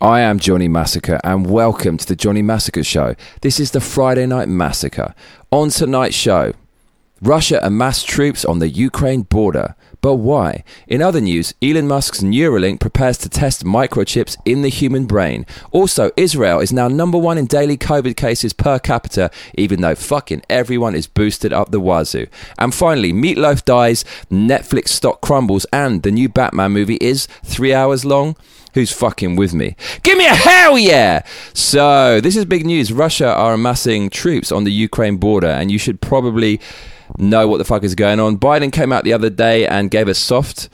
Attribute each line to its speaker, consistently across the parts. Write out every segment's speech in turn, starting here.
Speaker 1: I am Johnny Massacre, and welcome to the Johnny Massacre Show. This is the Friday Night Massacre. On tonight's show, Russia amassed troops on the Ukraine border. But why? In other news, Elon Musk's Neuralink prepares to test microchips in the human brain. Also, Israel is now number one in daily COVID cases per capita, even though fucking everyone is boosted up the wazoo. And finally, Meatloaf dies, Netflix stock crumbles, and the new Batman movie is three hours long. Who's fucking with me? Give me a hell yeah! So, this is big news. Russia are amassing troops on the Ukraine border, and you should probably know what the fuck is going on. Biden came out the other day and gave a soft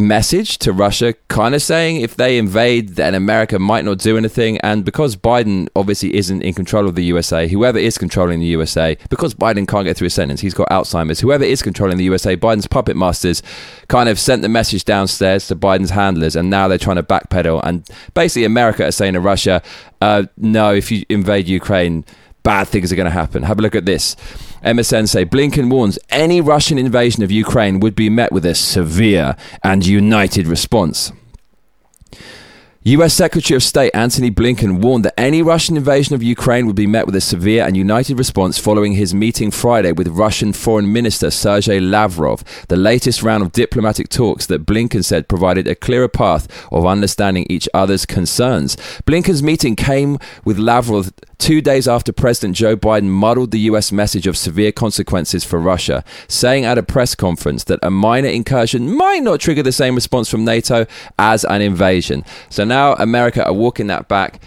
Speaker 1: message to Russia, kind of saying if they invade, then America might not do anything. And because Biden obviously isn't in control of the USA, whoever is controlling the USA, because Biden can't get through a sentence, he's got Alzheimer's. Whoever is controlling the USA, Biden's puppet masters, kind of sent the message downstairs to Biden's handlers, and now they're trying to backpedal. And basically, America is saying to Russia, uh, "No, if you invade Ukraine." Bad things are going to happen. Have a look at this. MSN say Blinken warns any Russian invasion of Ukraine would be met with a severe and united response. US Secretary of State Antony Blinken warned that any Russian invasion of Ukraine would be met with a severe and united response following his meeting Friday with Russian Foreign Minister Sergei Lavrov, the latest round of diplomatic talks that Blinken said provided a clearer path of understanding each other's concerns. Blinken's meeting came with Lavrov two days after President Joe Biden muddled the US message of severe consequences for Russia, saying at a press conference that a minor incursion might not trigger the same response from NATO as an invasion. So now America are walking that back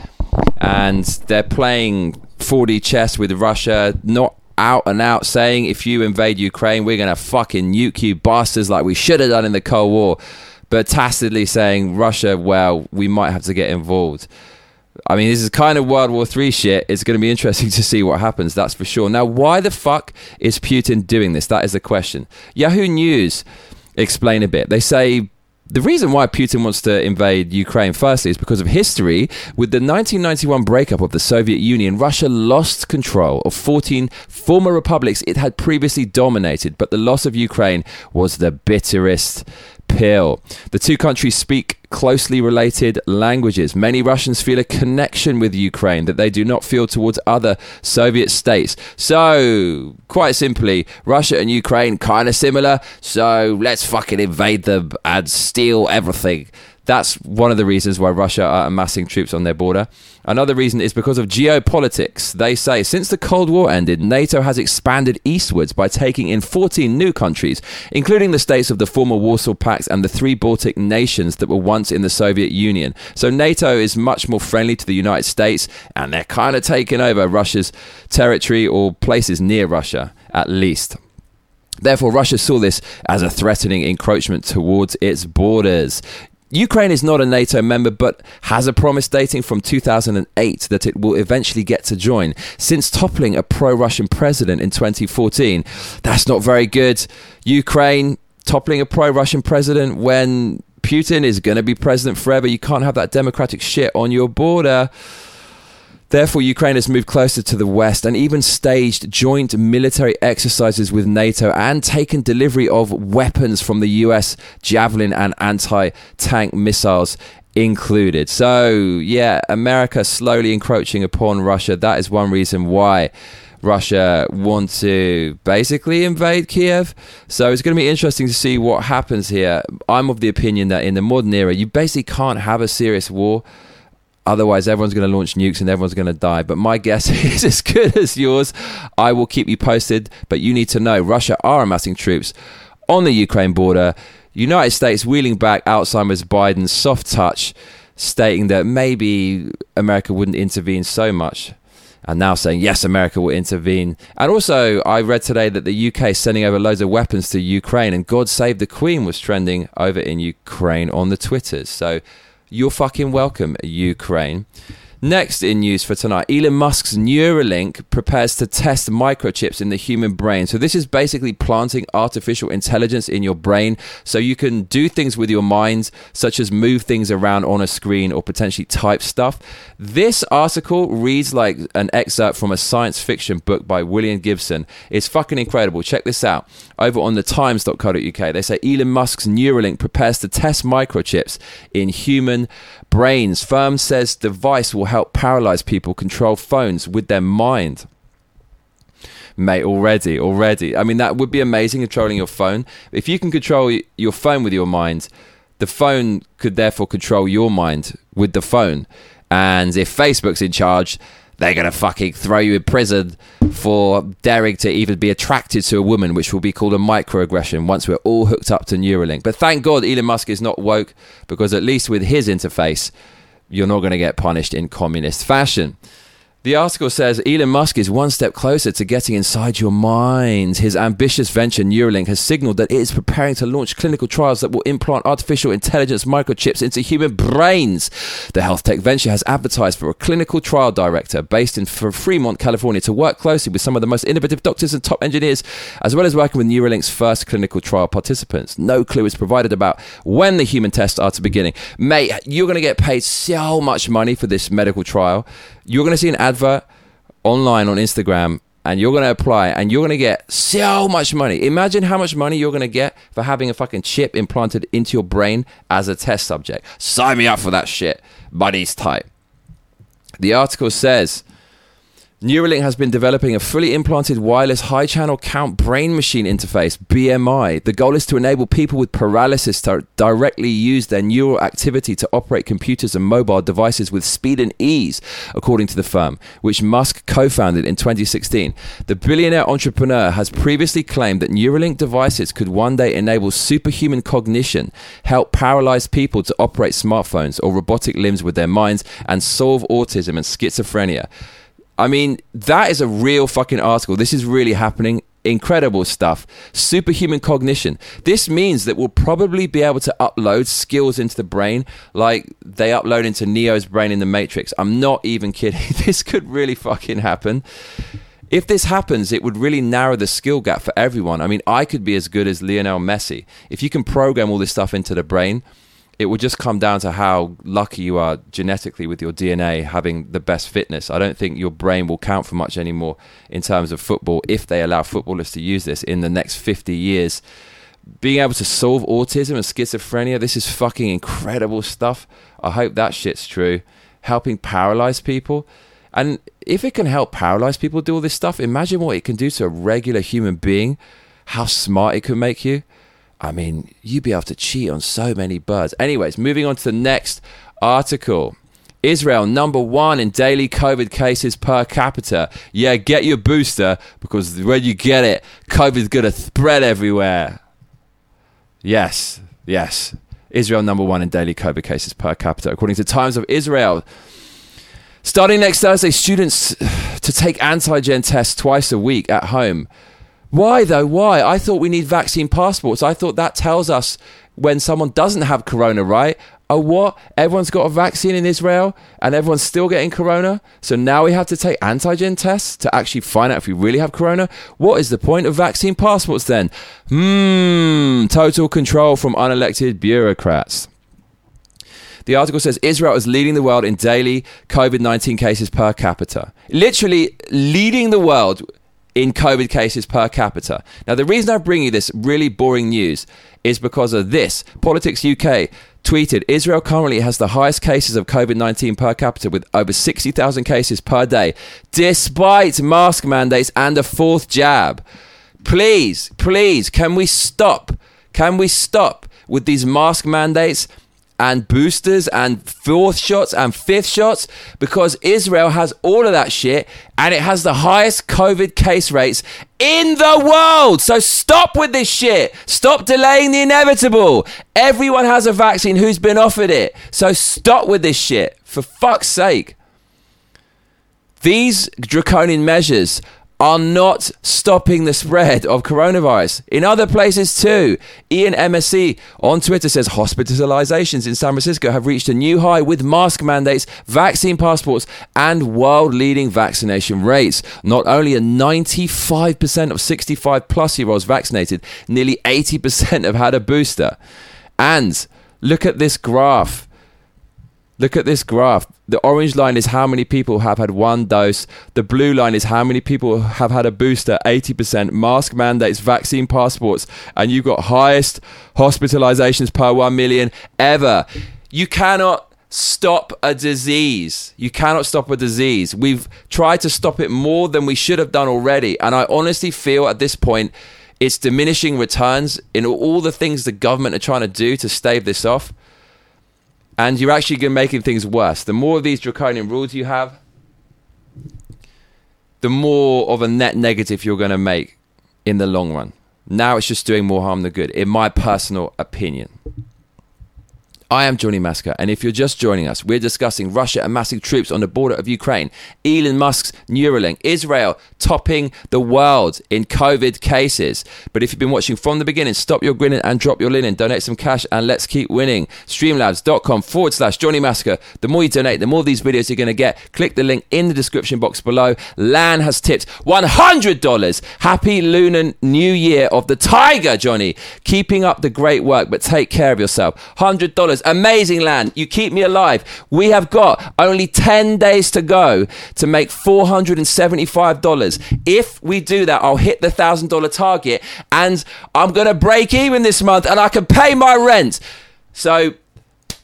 Speaker 1: and they're playing 4D chess with Russia, not out and out saying if you invade Ukraine, we're going to fucking nuke you bastards like we should have done in the Cold War. But tacitly saying, Russia, well, we might have to get involved. I mean, this is kind of World War Three shit. It's going to be interesting to see what happens. That's for sure. Now, why the fuck is Putin doing this? That is the question. Yahoo News explain a bit. They say the reason why Putin wants to invade Ukraine, firstly, is because of history. With the 1991 breakup of the Soviet Union, Russia lost control of 14 former republics it had previously dominated, but the loss of Ukraine was the bitterest pill. The two countries speak closely related languages. Many Russians feel a connection with Ukraine that they do not feel towards other Soviet states. So, quite simply, Russia and Ukraine kind of similar. So, let's fucking invade them and steal everything. That's one of the reasons why Russia are amassing troops on their border. Another reason is because of geopolitics. They say since the Cold War ended, NATO has expanded eastwards by taking in 14 new countries, including the states of the former Warsaw Pact and the three Baltic nations that were once in the Soviet Union. So NATO is much more friendly to the United States, and they're kind of taking over Russia's territory or places near Russia, at least. Therefore, Russia saw this as a threatening encroachment towards its borders. Ukraine is not a NATO member, but has a promise dating from 2008 that it will eventually get to join. Since toppling a pro Russian president in 2014, that's not very good. Ukraine toppling a pro Russian president when Putin is going to be president forever. You can't have that democratic shit on your border. Therefore, Ukraine has moved closer to the West and even staged joint military exercises with NATO and taken delivery of weapons from the US Javelin and anti tank missiles included. So, yeah, America slowly encroaching upon Russia. That is one reason why. Russia want to basically invade Kiev. So it's going to be interesting to see what happens here. I'm of the opinion that in the modern era, you basically can't have a serious war Otherwise, everyone's going to launch nukes and everyone's going to die. But my guess is as good as yours. I will keep you posted. But you need to know Russia are amassing troops on the Ukraine border. United States wheeling back Alzheimer's Biden's soft touch, stating that maybe America wouldn't intervene so much. And now saying, yes, America will intervene. And also, I read today that the UK is sending over loads of weapons to Ukraine, and God Save the Queen was trending over in Ukraine on the Twitters. So you're fucking welcome, Ukraine. Next in news for tonight, Elon Musk's Neuralink prepares to test microchips in the human brain. So this is basically planting artificial intelligence in your brain so you can do things with your mind, such as move things around on a screen or potentially type stuff. This article reads like an excerpt from a science fiction book by William Gibson. It's fucking incredible. Check this out. Over on the times.co.uk, they say Elon Musk's Neuralink prepares to test microchips in human brains. Firm says device will help paralyze people control phones with their mind. Mate, already, already. I mean, that would be amazing controlling your phone. If you can control your phone with your mind, the phone could therefore control your mind with the phone. And if Facebook's in charge, they're going to fucking throw you in prison for daring to even be attracted to a woman, which will be called a microaggression once we're all hooked up to Neuralink. But thank God Elon Musk is not woke because at least with his interface, you're not going to get punished in communist fashion. The article says Elon Musk is one step closer to getting inside your mind. His ambitious venture, Neuralink, has signaled that it is preparing to launch clinical trials that will implant artificial intelligence microchips into human brains. The health tech venture has advertised for a clinical trial director based in Fremont, California, to work closely with some of the most innovative doctors and top engineers, as well as working with Neuralink's first clinical trial participants. No clue is provided about when the human tests are to beginning. Mate, you're going to get paid so much money for this medical trial you're going to see an advert online on Instagram and you're going to apply and you're going to get so much money. Imagine how much money you're going to get for having a fucking chip implanted into your brain as a test subject. Sign me up for that shit. Money's tight. The article says Neuralink has been developing a fully implanted wireless high channel count brain machine interface, BMI. The goal is to enable people with paralysis to directly use their neural activity to operate computers and mobile devices with speed and ease, according to the firm, which Musk co founded in 2016. The billionaire entrepreneur has previously claimed that Neuralink devices could one day enable superhuman cognition, help paralyzed people to operate smartphones or robotic limbs with their minds, and solve autism and schizophrenia. I mean, that is a real fucking article. This is really happening. Incredible stuff. Superhuman cognition. This means that we'll probably be able to upload skills into the brain like they upload into Neo's brain in the Matrix. I'm not even kidding. This could really fucking happen. If this happens, it would really narrow the skill gap for everyone. I mean, I could be as good as Lionel Messi. If you can program all this stuff into the brain, it will just come down to how lucky you are genetically with your DNA having the best fitness. I don't think your brain will count for much anymore in terms of football if they allow footballers to use this in the next 50 years. Being able to solve autism and schizophrenia, this is fucking incredible stuff. I hope that shit's true. Helping paralyze people. And if it can help paralyze people do all this stuff, imagine what it can do to a regular human being, how smart it could make you. I mean, you'd be able to cheat on so many birds. Anyways, moving on to the next article. Israel, number one in daily COVID cases per capita. Yeah, get your booster because when you get it, COVID's going to spread everywhere. Yes, yes. Israel, number one in daily COVID cases per capita, according to Times of Israel. Starting next Thursday, students to take antigen tests twice a week at home. Why though? Why? I thought we need vaccine passports. I thought that tells us when someone doesn't have corona, right? Oh, what? Everyone's got a vaccine in Israel and everyone's still getting corona. So now we have to take antigen tests to actually find out if we really have corona. What is the point of vaccine passports then? Hmm, total control from unelected bureaucrats. The article says Israel is leading the world in daily COVID 19 cases per capita. Literally leading the world in COVID cases per capita. Now, the reason I bring you this really boring news is because of this. Politics UK tweeted Israel currently has the highest cases of COVID 19 per capita with over 60,000 cases per day, despite mask mandates and a fourth jab. Please, please, can we stop? Can we stop with these mask mandates? And boosters and fourth shots and fifth shots because Israel has all of that shit and it has the highest COVID case rates in the world. So stop with this shit. Stop delaying the inevitable. Everyone has a vaccine who's been offered it. So stop with this shit. For fuck's sake. These draconian measures are not stopping the spread of coronavirus. In other places too. Ian MSC on Twitter says hospitalizations in San Francisco have reached a new high with mask mandates, vaccine passports, and world leading vaccination rates. Not only are 95% of 65 plus year olds vaccinated, nearly 80% have had a booster. And look at this graph. Look at this graph. The orange line is how many people have had one dose. The blue line is how many people have had a booster, 80%. Mask mandates, vaccine passports, and you've got highest hospitalizations per 1 million ever. You cannot stop a disease. You cannot stop a disease. We've tried to stop it more than we should have done already. And I honestly feel at this point it's diminishing returns in all the things the government are trying to do to stave this off. And you're actually going making things worse. The more of these draconian rules you have, the more of a net negative you're going to make in the long run. Now it's just doing more harm than good, in my personal opinion. I am Johnny Massacre, and if you're just joining us, we're discussing Russia amassing troops on the border of Ukraine, Elon Musk's Neuralink, Israel topping the world in COVID cases. But if you've been watching from the beginning, stop your grinning and drop your linen, donate some cash, and let's keep winning. Streamlabs.com forward slash Johnny Massacre. The more you donate, the more these videos you're going to get. Click the link in the description box below. Lan has tipped $100. Happy Lunar New Year of the Tiger, Johnny. Keeping up the great work, but take care of yourself. $100 amazing Lan. You keep me alive. We have got only 10 days to go to make $475. If we do that, I'll hit the $1,000 target and I'm going to break even this month and I can pay my rent. So,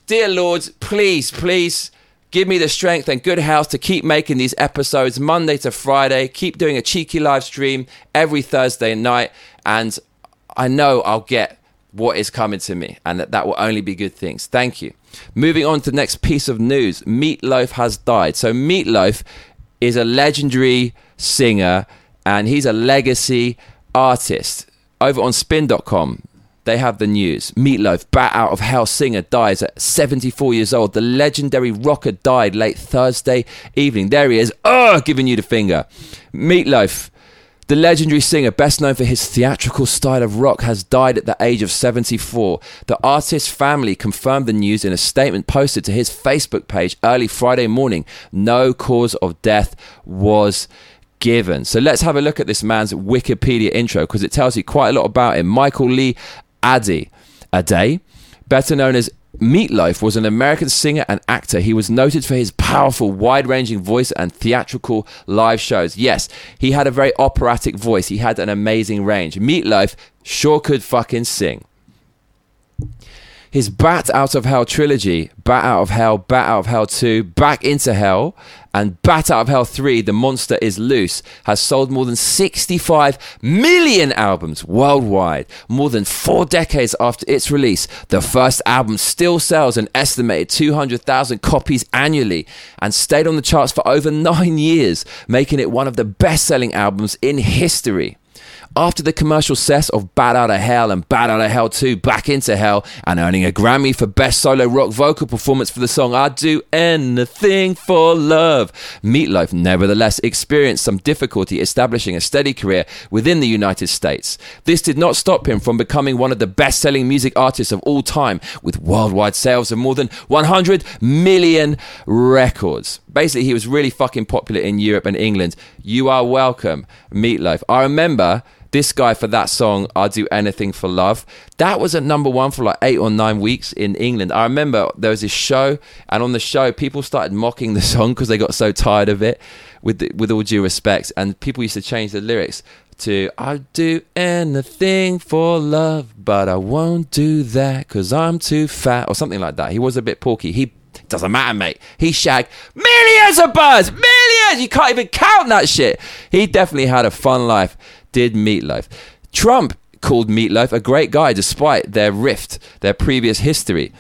Speaker 1: dear Lord, please, please give me the strength and good health to keep making these episodes Monday to Friday. Keep doing a cheeky live stream every Thursday night. And I know I'll get what is coming to me and that that will only be good things. Thank you. Moving on to the next piece of news Meatloaf has died. So, Meatloaf is a legendary singer and he's a legacy artist. Over on spin.com, they have the news. Meatloaf, Bat Out of Hell singer, dies at 74 years old. The legendary rocker died late Thursday evening. There he is, oh, giving you the finger. Meatloaf the legendary singer, best known for his theatrical style of rock, has died at the age of 74. The artist's family confirmed the news in a statement posted to his Facebook page early Friday morning. No cause of death was given. So let's have a look at this man's Wikipedia intro because it tells you quite a lot about him. Michael Lee Addy, Aday, better known as Meatloaf was an American singer and actor. He was noted for his powerful, wide ranging voice and theatrical live shows. Yes, he had a very operatic voice. He had an amazing range. Meatloaf sure could fucking sing. His Bat Out of Hell trilogy, Bat Out of Hell, Bat Out of Hell 2, Back into Hell, and Bat Out of Hell 3, The Monster is Loose, has sold more than 65 million albums worldwide. More than four decades after its release, the first album still sells an estimated 200,000 copies annually and stayed on the charts for over nine years, making it one of the best selling albums in history. After the commercial success of Bat Out of Hell and Bat Out of Hell 2 Back into Hell and earning a Grammy for Best Solo Rock Vocal Performance for the song I'd Do Anything for Love, Meatloaf nevertheless experienced some difficulty establishing a steady career within the United States. This did not stop him from becoming one of the best selling music artists of all time with worldwide sales of more than 100 million records. Basically, he was really fucking popular in Europe and England. You are welcome, Meatloaf. I remember this guy for that song, I'll Do Anything for Love. That was at number one for like eight or nine weeks in England. I remember there was this show, and on the show, people started mocking the song because they got so tired of it, with, the, with all due respect. And people used to change the lyrics to I'll do anything for love, but I won't do that because I'm too fat, or something like that. He was a bit porky. He doesn't matter, mate. He shagged millions of birds, millions. You can't even count that shit. He definitely had a fun life did Meatloaf. Trump called Meatloaf a great guy despite their rift, their previous history.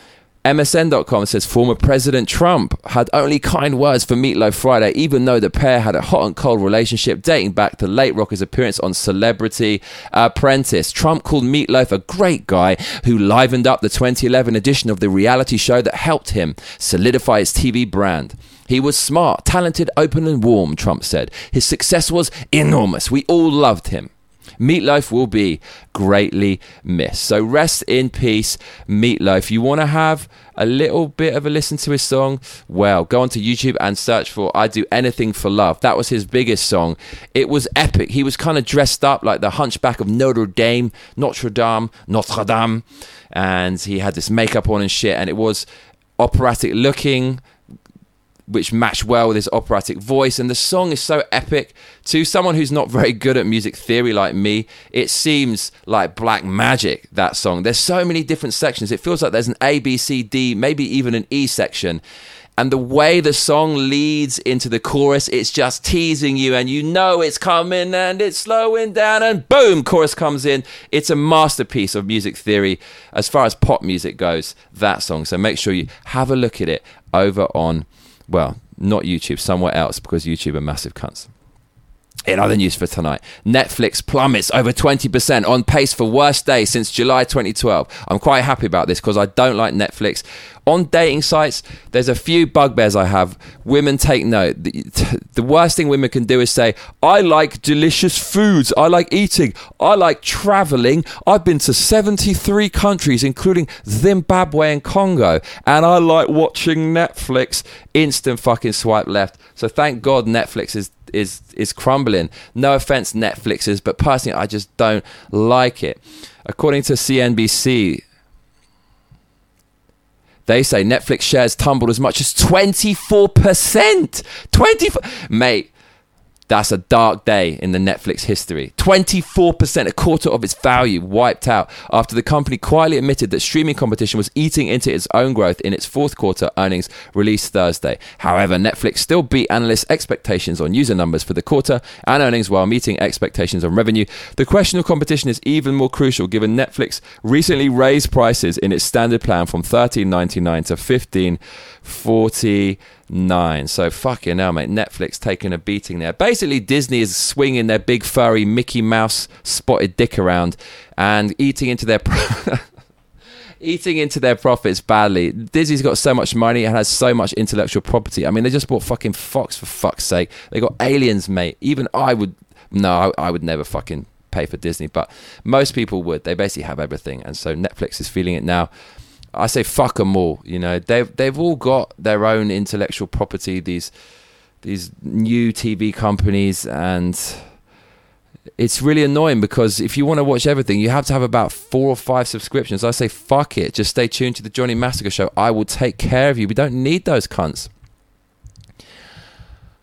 Speaker 1: MSN.com says former President Trump had only kind words for Meatloaf Friday, even though the pair had a hot and cold relationship dating back to late Rocker's appearance on Celebrity Apprentice. Trump called Meatloaf a great guy who livened up the 2011 edition of the reality show that helped him solidify his TV brand. He was smart, talented, open, and warm, Trump said. His success was enormous. We all loved him. Meatloaf will be greatly missed. So rest in peace, Meatloaf. You want to have a little bit of a listen to his song? Well, go onto YouTube and search for I Do Anything for Love. That was his biggest song. It was epic. He was kind of dressed up like the hunchback of Notre Dame, Notre Dame, Notre Dame. And he had this makeup on and shit. And it was operatic looking which match well with his operatic voice. And the song is so epic. To someone who's not very good at music theory like me, it seems like black magic, that song. There's so many different sections. It feels like there's an A, B, C, D, maybe even an E section. And the way the song leads into the chorus, it's just teasing you, and you know it's coming and it's slowing down, and boom, chorus comes in. It's a masterpiece of music theory as far as pop music goes, that song. So make sure you have a look at it over on well, not YouTube, somewhere else because YouTube are massive cunts. In other news for tonight, Netflix plummets over 20% on pace for worst day since July 2012. I'm quite happy about this because I don't like Netflix. On dating sites, there's a few bugbears I have. Women take note. The, the worst thing women can do is say, I like delicious foods. I like eating. I like traveling. I've been to 73 countries, including Zimbabwe and Congo. And I like watching Netflix. Instant fucking swipe left. So thank God Netflix is is is crumbling. No offense, Netflixes, but personally, I just don't like it. According to CNBC, they say Netflix shares tumbled as much as 24%. 24 Mate, that's a dark day in the Netflix history. 24%, a quarter of its value wiped out after the company quietly admitted that streaming competition was eating into its own growth in its fourth quarter earnings released Thursday. However, Netflix still beat analysts' expectations on user numbers for the quarter and earnings while meeting expectations on revenue. The question of competition is even more crucial given Netflix recently raised prices in its standard plan from $13.99 to $15.40 nine. So fucking hell, mate. Netflix taking a beating there. Basically, Disney is swinging their big furry Mickey Mouse spotted dick around and eating into their. eating into their profits badly. Disney's got so much money and has so much intellectual property. I mean, they just bought fucking Fox for fuck's sake. They got aliens, mate. Even I would, no, I, I would never fucking pay for Disney, but most people would. They basically have everything, and so Netflix is feeling it now. I say fuck them all. You know, they've they've all got their own intellectual property. These these new TV companies, and it's really annoying because if you want to watch everything, you have to have about four or five subscriptions. I say fuck it. Just stay tuned to the Johnny Massacre Show. I will take care of you. We don't need those cunts.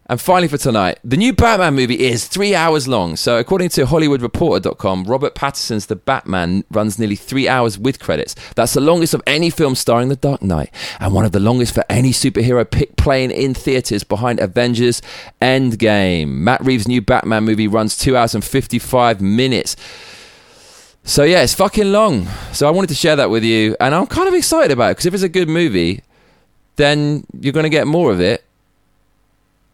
Speaker 1: And finally, for tonight, the new Batman movie is three hours long. So, according to HollywoodReporter.com, Robert Pattinson's The Batman runs nearly three hours with credits. That's the longest of any film starring The Dark Knight, and one of the longest for any superhero pick playing in theaters behind Avengers Endgame. Matt Reeves' new Batman movie runs two hours and 55 minutes. So, yeah, it's fucking long. So, I wanted to share that with you, and I'm kind of excited about it because if it's a good movie, then you're going to get more of it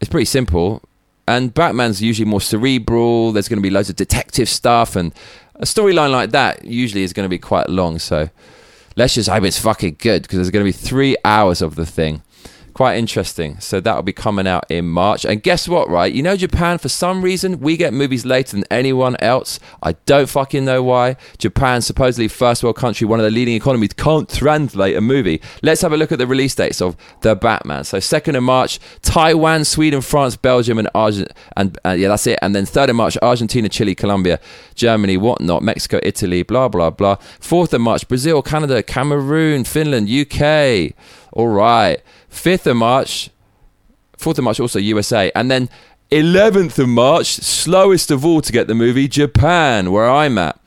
Speaker 1: it's pretty simple. And Batman's usually more cerebral. There's going to be loads of detective stuff, and a storyline like that usually is going to be quite long. So let's just hope it's fucking good because there's going to be three hours of the thing quite interesting. So that'll be coming out in March. And guess what, right? You know, Japan, for some reason, we get movies later than anyone else. I don't fucking know why. Japan, supposedly first world country, one of the leading economies, can't translate a movie. Let's have a look at the release dates of The Batman. So 2nd of March, Taiwan, Sweden, France, Belgium, and Argentina. And uh, yeah, that's it. And then 3rd of March, Argentina, Chile, Colombia, Germany, whatnot, Mexico, Italy, blah, blah, blah. 4th of March, Brazil, Canada, Cameroon, Finland, UK. All right. 5th of March, 4th of March, also USA. And then 11th of March, slowest of all to get the movie, Japan, where I'm at.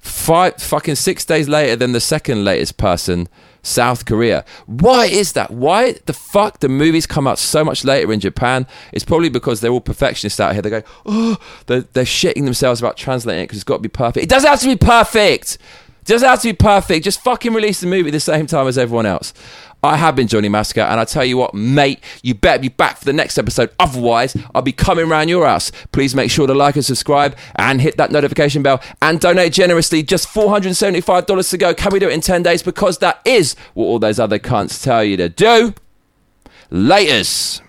Speaker 1: Five, fucking six days later than the second latest person, South Korea. Why is that? Why the fuck the movies come out so much later in Japan? It's probably because they're all perfectionists out here. They go, oh, they're, they're shitting themselves about translating it because it's got to be perfect. It doesn't have to be perfect. It Doesn't have to be perfect. Just fucking release the movie the same time as everyone else. I have been Johnny Massacre, and I tell you what, mate, you better be back for the next episode. Otherwise, I'll be coming round your house. Please make sure to like and subscribe and hit that notification bell and donate generously. Just $475 to go. Can we do it in 10 days? Because that is what all those other cunts tell you to do. Laters.